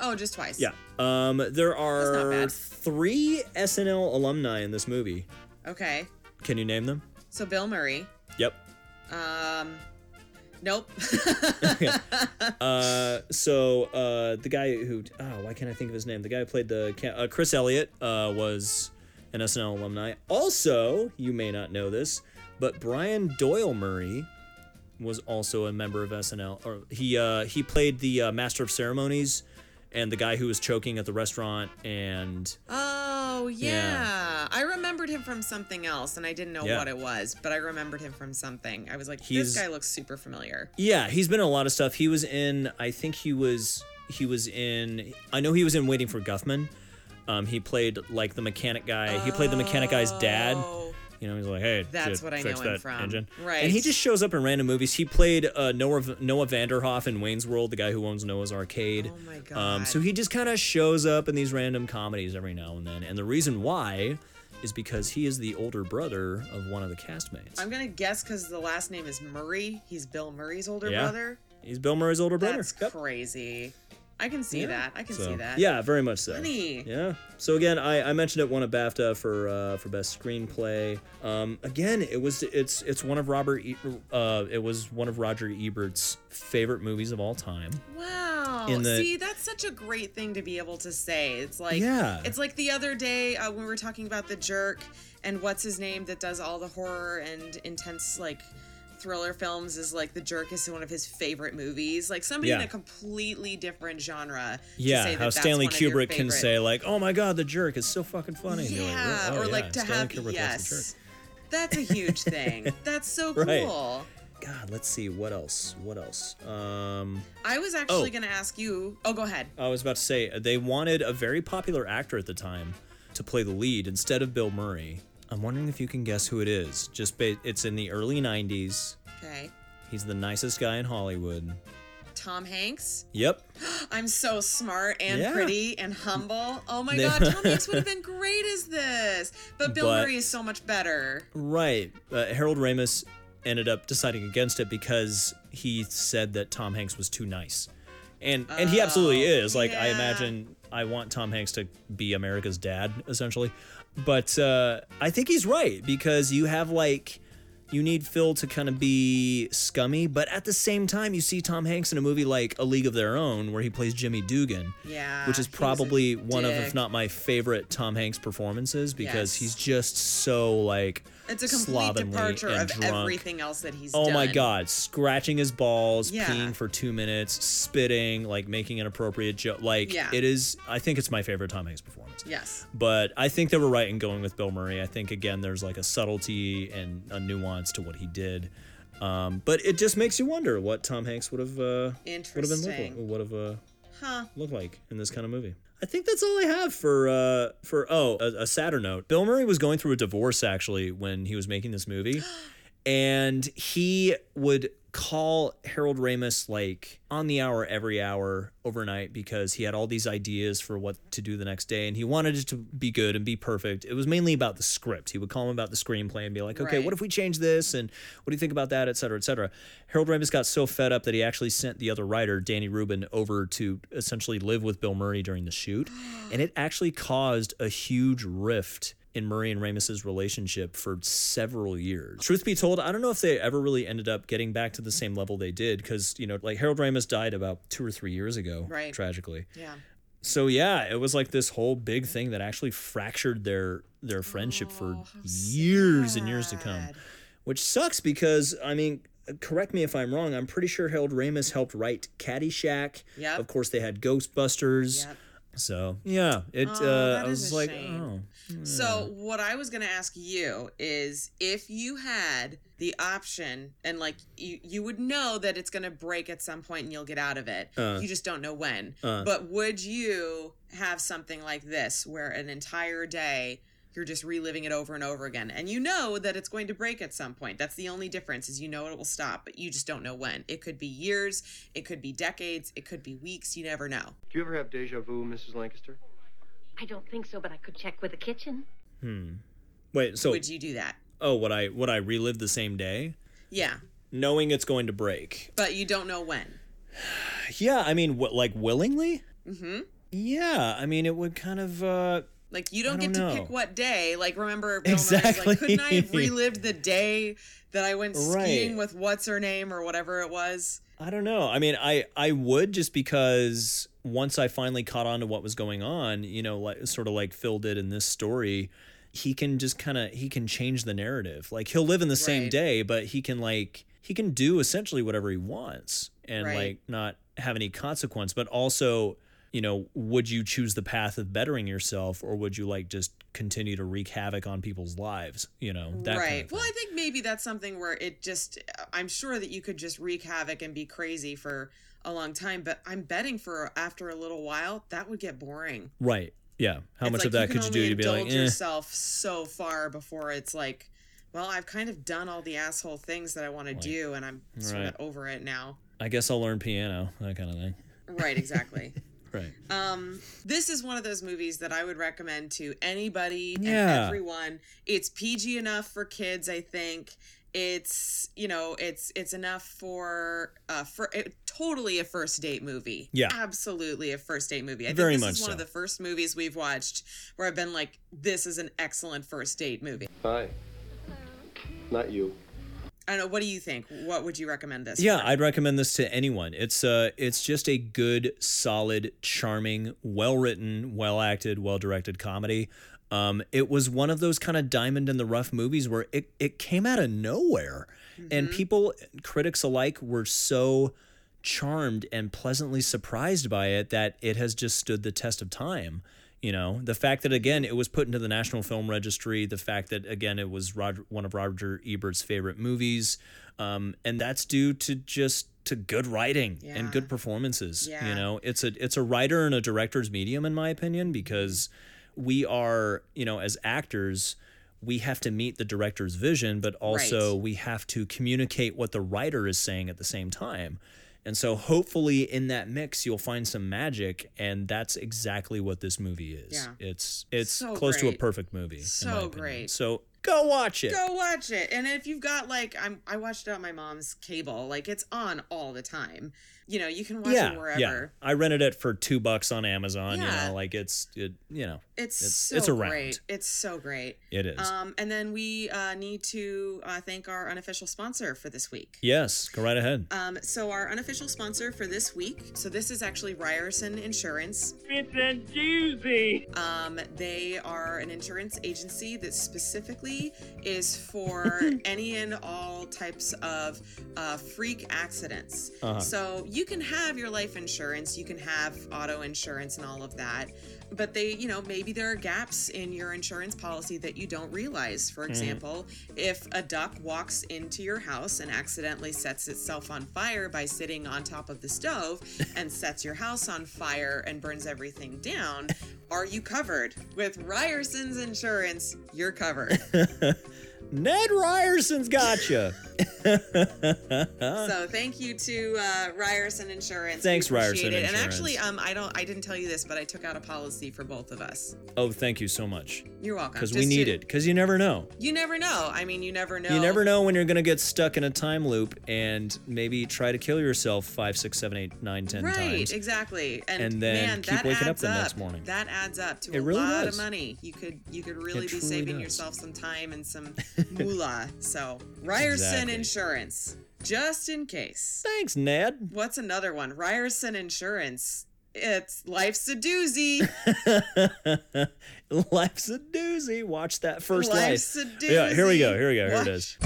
Oh, just twice. Yeah. Um, there not are three SNL alumni in this movie. Okay. Can you name them? So Bill Murray. Yep. Um. Nope. Uh, so uh, the guy who oh, why can't I think of his name? The guy who played the uh, Chris Elliott uh, was an SNL alumni. Also, you may not know this, but Brian Doyle Murray was also a member of SNL. Or he uh, he played the uh, Master of Ceremonies and the guy who was choking at the restaurant and oh yeah. Yeah. I remembered him from something else, and I didn't know Yeah. what it was, but I remembered him from something. I was like, He's- this guy looks super familiar. Yeah, he's been in a lot of stuff. He was in I think he was he was in I know he was in Waiting for Guffman. Um, he played like the mechanic guy. He played the mechanic guy's dad. You know, he's like, hey, That's what I know him from. engine. Right. And he just shows up in random movies. He played uh, Noah Noah Vanderhoff in Wayne's World, the guy who owns Noah's Arcade. Oh my Um, so he just kind of shows up in these random comedies every now and then. And the reason why is because he is the older brother of one of the castmates. I'm gonna guess because the last name is Murray. He's Bill Murray's older Yeah. brother. He's Bill Murray's older brother. That's Yep. crazy. I can see Yeah. that. I can So, see that. Yeah, very much so. Funny. Yeah. So again, I, I mentioned it won a BAFTA for uh, for best screenplay. Um, again, it was it's it's one of Robert e- uh, it was one of Roger Ebert's favorite movies of all time. Wow. The- See, that's such a great thing to be able to say. It's like Yeah. it's like the other day uh, when we were talking about the jerk and what's his name that does all the horror and intense like thriller films is like the jerk is one of his favorite movies. Like somebody in a completely different genre. to Yeah, say that how Stanley one of your Kubrick can say like, "Oh my God, The Jerk is so fucking funny." You're like, Yeah, "Oh, or yeah, like to Stanley have Kubrick yes. Jerk." That's a huge thing. That's so cool. Right. God, let's see what else. What else? Um, I was actually Oh. going to ask you. Oh, go ahead. I was about to say they wanted a very popular actor at the time to play the lead instead of Bill Murray. I'm wondering if you can guess who it is. Just ba- it's in the early '90s. Okay. He's the nicest guy in Hollywood. Tom Hanks. Yep. I'm so smart and Yeah. pretty and humble. Oh my god, Tom Hanks would have been great as this. But Bill But- Murray is so much better. Right. Uh, Harold Ramis ended up deciding against it because he said that Tom Hanks was too nice. And and he absolutely is. Like I imagine I want Tom Hanks to be America's dad essentially. But uh I think he's right because you have like you need Phil to kind of be scummy, but at the same time, you see Tom Hanks in a movie like A League of Their Own, where he plays Jimmy Dugan, Yeah. which is he was a probably one of, if not my favorite Tom Hanks performances because Yes. he's just so like It's a complete departure of drunk. everything else that he's done. Oh done. my god, scratching his balls, Yeah. peeing for two minutes, spitting, like making an appropriate joke. Like Yeah. it is. I think it's my favorite Tom Hanks performance. Yes. But I think they were right in going with Bill Murray. I think again, there's like a subtlety and a nuance to what he did. Um, but it just makes you wonder what Tom Hanks would have uh, would have been looking would have uh, Huh. look like in this kind of movie. I think that's all I have for uh for oh a, a sadder note. Bill Murray was going through a divorce actually when he was making this movie, and he would call Harold Ramis like on the hour every hour overnight because he had all these ideas for what to do the next day and he wanted it to be good and be perfect. It was mainly about the script. He would call him about the screenplay and be like, okay, Right. what if we change this? And what do you think about that? Et cetera, et cetera. Harold Ramis got so fed up that he actually sent the other writer, Danny Rubin, over to essentially live with Bill Murray during the shoot. And it actually caused a huge rift in Murray and Ramis's relationship for several years. Truth be told, I don't know if they ever really ended up getting back to the same level they did because, you know, like Harold Ramis died about two or three years ago, Right. tragically. Yeah. So yeah, it was like this whole big thing that actually fractured their their friendship for Oh, how years and years to come, which sucks because I mean, correct me if I'm wrong. I'm pretty sure Harold Ramis helped write Caddyshack. Yep. Of course, they had Ghostbusters. Yep. So yeah, it. Oh, uh, that I is was a like, shame. oh, So what I was gonna ask you is if you had the option and like you you would know that it's gonna break at some point and you'll get out of it. Uh. you just don't know when. Uh. But would you have something like this where an entire day you're just reliving it over and over again and you know that it's going to break at some point. That's the only difference is you know it will stop, but you just don't know when. It could be years, it could be decades, it could be weeks, you never know. Do you ever have deja vu, Mrs. Lancaster? I don't think so, but I could check with the kitchen. Hmm. Wait. So would you do that? oh, would I would I relive the same day, Yeah. knowing it's going to break? But you don't know when. Yeah, I mean, what like willingly? Mm-hmm. Yeah, I mean, it would kind of. uh Like you don't, don't get to pick what day. Like remember, Bill Exactly. like, couldn't I have relived the day that I went Right. skiing with what's her name or whatever it was? I don't know. I mean, I I would just because once I finally caught on to what was going on, you know, like sort of like Phil did in this story, he can just kind of he can change the narrative. Like he'll live in the same day, but he can like he can do essentially whatever he wants and Right. like not have any consequence, but also you know, would you choose the path of bettering yourself or would you like just continue to wreak havoc on people's lives? You know, that right. kind of well. I think maybe that's something where it just. I'm sure that you could just wreak havoc and be crazy for a long time, but I'm betting for after a little while that would get boring. right. Yeah. How It's much like of that can could you do to be like, eh, yourself so far before it's like, well, I've kind of done all the asshole things that I want to do, and I'm sort Right. of over it now. I guess I'll learn piano, that kind of thing. Right. Exactly. Right. Um, this is one of those movies that I would recommend to anybody and Yeah. everyone. It's PG enough for kids, I think. It's you know, it's it's enough for uh for it, totally a first date movie. Yeah. absolutely a first date movie. I Very think this much is one of the first movies we've watched where I've been like, this is an excellent first date movie. Hi. Not you. I don't know. What do you think? What would you recommend this? Yeah, for? I'd recommend this to anyone. It's uh it's just a good, solid, charming, well-written, well-acted, well-directed comedy. Um it was one of those kind of diamond in the rough movies where it it came out of nowhere. And people critics alike were so charmed and pleasantly surprised by it that it has just stood the test of time. You know, the fact that again it was put into the National Film Registry, the fact that again it was Roger, one of Roger Ebert's favorite movies, um, and that's due to just to good writing and good performances. Yeah. You know, it's a it's a writer and a director's medium in my opinion because we are you know as actors we have to meet the director's vision, but also Right. we have to communicate what the writer is saying at the same time. And so hopefully in that mix you'll find some magic and that's exactly what this movie is. Yeah. It's it's So close to a perfect movie. So great. So go watch it. Go watch it. And if you've got like I'm I watched it on my mom's cable. Like it's on all the time. You know, you can watch yeah, it wherever. yeah. I rented it for two bucks on Amazon. Yeah. You know, like it's it. You know, It's, It's- so it's around. great. It's so great. it is. Um, and then we uh, need to uh, thank our unofficial sponsor for this week. yes, go right ahead. Um, so our unofficial sponsor for this week, so this is actually Ryerson Insurance. It's a doozy. Um, they are an insurance agency that specifically is for any and all types of uh, freak accidents. Uh-huh. So you can have your life insurance, you can have auto insurance and all of that. But they, you know, maybe there are gaps in your insurance policy that you don't realize. For mm-hmm. example, if a duck walks into your house and accidentally sets itself on fire by sitting on top of the stove and sets your house on fire and burns everything down, are you covered? With Ryerson's insurance, you're covered. Ned Ryerson's got you. so thank you to uh, Ryerson Insurance. We Thanks, appreciate Ryerson it. And Insurance. actually, um, I don't, I didn't tell you this, but I took out a policy for both of us. Oh, thank you so much. You're welcome. Because we Just need to- it. Because you never know. You never know. I mean, you never know. You never know when you're gonna get stuck in a time loop and maybe try to kill yourself five, six, seven, eight, nine, ten Right, times. Right, exactly. And, And then man, keep that waking up adds the next morning. That adds up to It a really lot does. of money. You could you could really be truly saving does. yourself some time and some moolah. So Ryerson Exactly. Insurance, just in case. Thanks, Ned. What's another one? Ryerson Insurance. It's life's a doozy. Life's a doozy. Watch that first Life's life. a Yeah, here we go. Here we go. Here Watch- it is.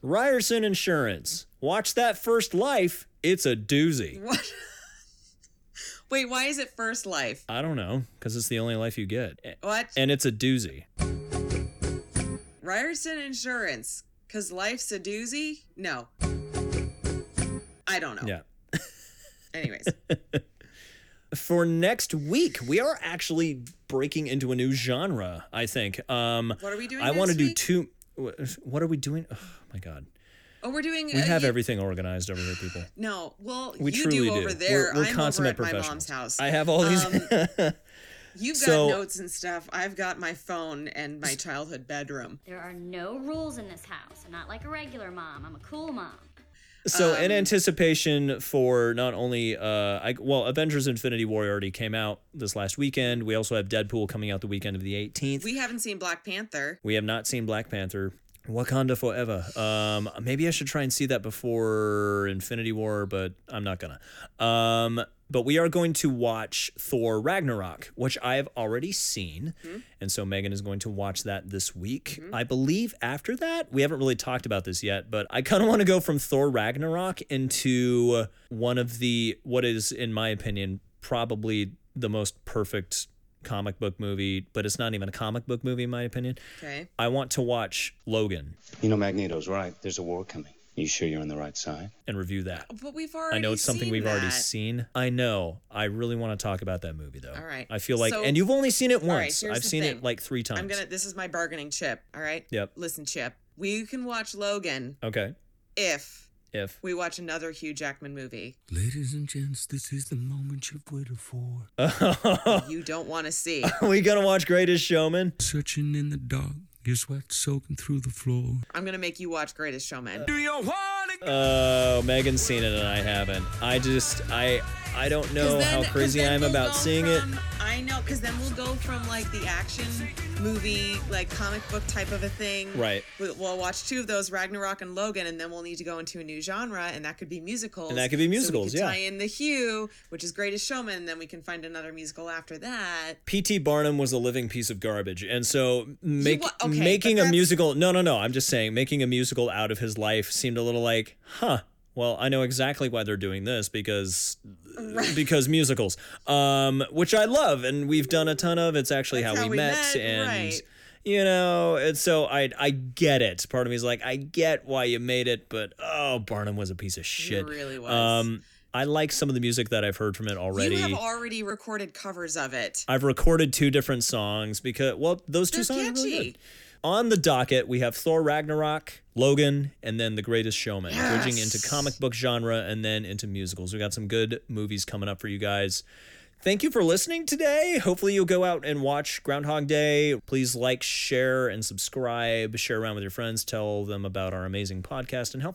Ryerson Insurance. Watch that first life. It's a doozy. What? Wait, why is it first life? I don't know, because it's the only life you get. What? And it's a doozy. Ryerson Insurance. Cause life's a doozy? No. I don't know. Yeah. Anyways. For next week, we are actually breaking into a new genre, I think. Um, What are we doing I want to do two. What are we doing? Oh, my God. Oh, we're doing. We uh, have you- everything organized over here, people. No, well, We you truly do do. over there. We're, we're I'm consummate over at my professionals. mom's house. I have all these. Um, You've got So- notes and stuff. I've got my phone and my childhood bedroom. There are no rules in this house. I'm not like a regular mom. I'm a cool mom. So Um, in anticipation for not only uh I well Avengers Infinity War already came out this last weekend. We also have Deadpool coming out the weekend of the 18th. We haven't seen Black Panther. We have not seen Black Panther. Wakanda Forever. Um maybe I should try and see that before Infinity War, but I'm not gonna. Um but we are going to watch Thor Ragnarok, which I've already seen. Mm-hmm. And so Megan is going to watch that this week. Mm-hmm. I believe after that, we haven't really talked about this yet, but I kind of want to go from Thor Ragnarok into one of the, what is, in my opinion, probably the most perfect comic book movie, but it's not even a comic book movie, in my opinion. Okay. I want to watch Logan You know, Magneto's right. There's a war coming. You sure you're on the right side? and review that. But we've already. I know it's something we've already seen. I know. I really want to talk about that movie though. All right. I feel like, So- and you've only seen it All right, once. here's I've the seen thing. it like three times. I'm gonna. This is my bargaining chip. All right. Yep. Listen, Chip. We can watch Logan Okay. if If we watch another Hugh Jackman movie Ladies and gents, this is the moment you've waited for. you don't want to see. we gonna watch Greatest Showman? Searching in the dark, your sweat soaking through the floor. I'm gonna make you watch Greatest Showman. Do you want Oh, uh, Megan's seen it and I haven't. I just I I don't know then- how 'cause crazy I am about go seeing it. I know, because then we'll go from like the action movie, like comic book type of a thing. Right. We'll, we'll watch two of those, Ragnarok and Logan, and then we'll need to go into a new genre, and that could be musicals. And that could be musicals, so we yeah. Tie in the Hue, which is Greatest Showman, and then we can find another musical after that. P.T. Barnum was a living piece of garbage, and so make, okay, making a musical. No, no, no. I'm just saying, making a musical out of his life seemed a little like, huh. Well, I know exactly why they're doing this because because musicals, um, which I love, and we've done a ton of. It's actually That's how, we, met, and right. you know, and so I I get it. Part of me is like, I get why you made it, but oh, Barnum was a piece of shit. really was. Um, I like some of the music that I've heard from it already. You have already recorded covers of it. I've recorded two different songs because well, those two They're songs are really good. On the docket, we have Thor Ragnarok, Logan, and then The Greatest Showman, bridging into comic book genre and then into musicals. We got some good movies coming up for you guys. Thank you for listening today. Hopefully, you'll go out and watch Groundhog Day. Please like, share, and subscribe. Share around with your friends. Tell them about our amazing podcast and how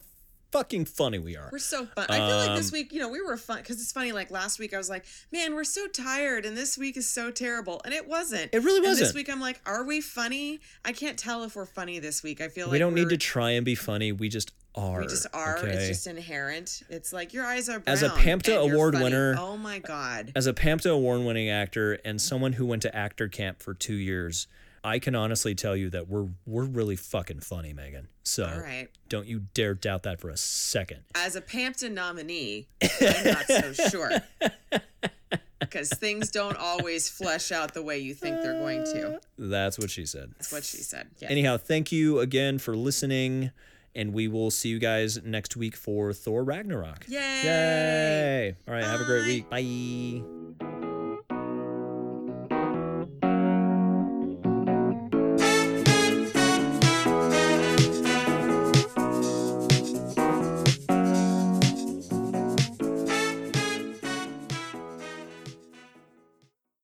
fucking funny we are. We're so fun. I feel like this Um, week, you know, we were fun because it's funny. Like last week, I was like, "Man, we're so tired," and this week is so terrible, and it wasn't. It really wasn't. This week, I'm like, "Are we funny?" I can't tell if we're funny this week. I feel like we don't need to try and be funny. We just are. We just are. Okay? It's just inherent. It's like your eyes are brown. As a PAMTA and award winner- Oh my god. As a PAMTA award winning actor and someone who went to actor camp for two years, I can honestly tell you that we're we're really fucking funny, Megan. So All right. don't you dare doubt that for a second. As a PAMTA nominee, I'm not so sure. Because things don't always flesh out the way you think they're going to. That's what she said. That's what she said. Yeah. Anyhow, thank you again for listening, and we will see you guys next week for Thor Ragnarok. Yay! Yay! All right, have a great week. Bye.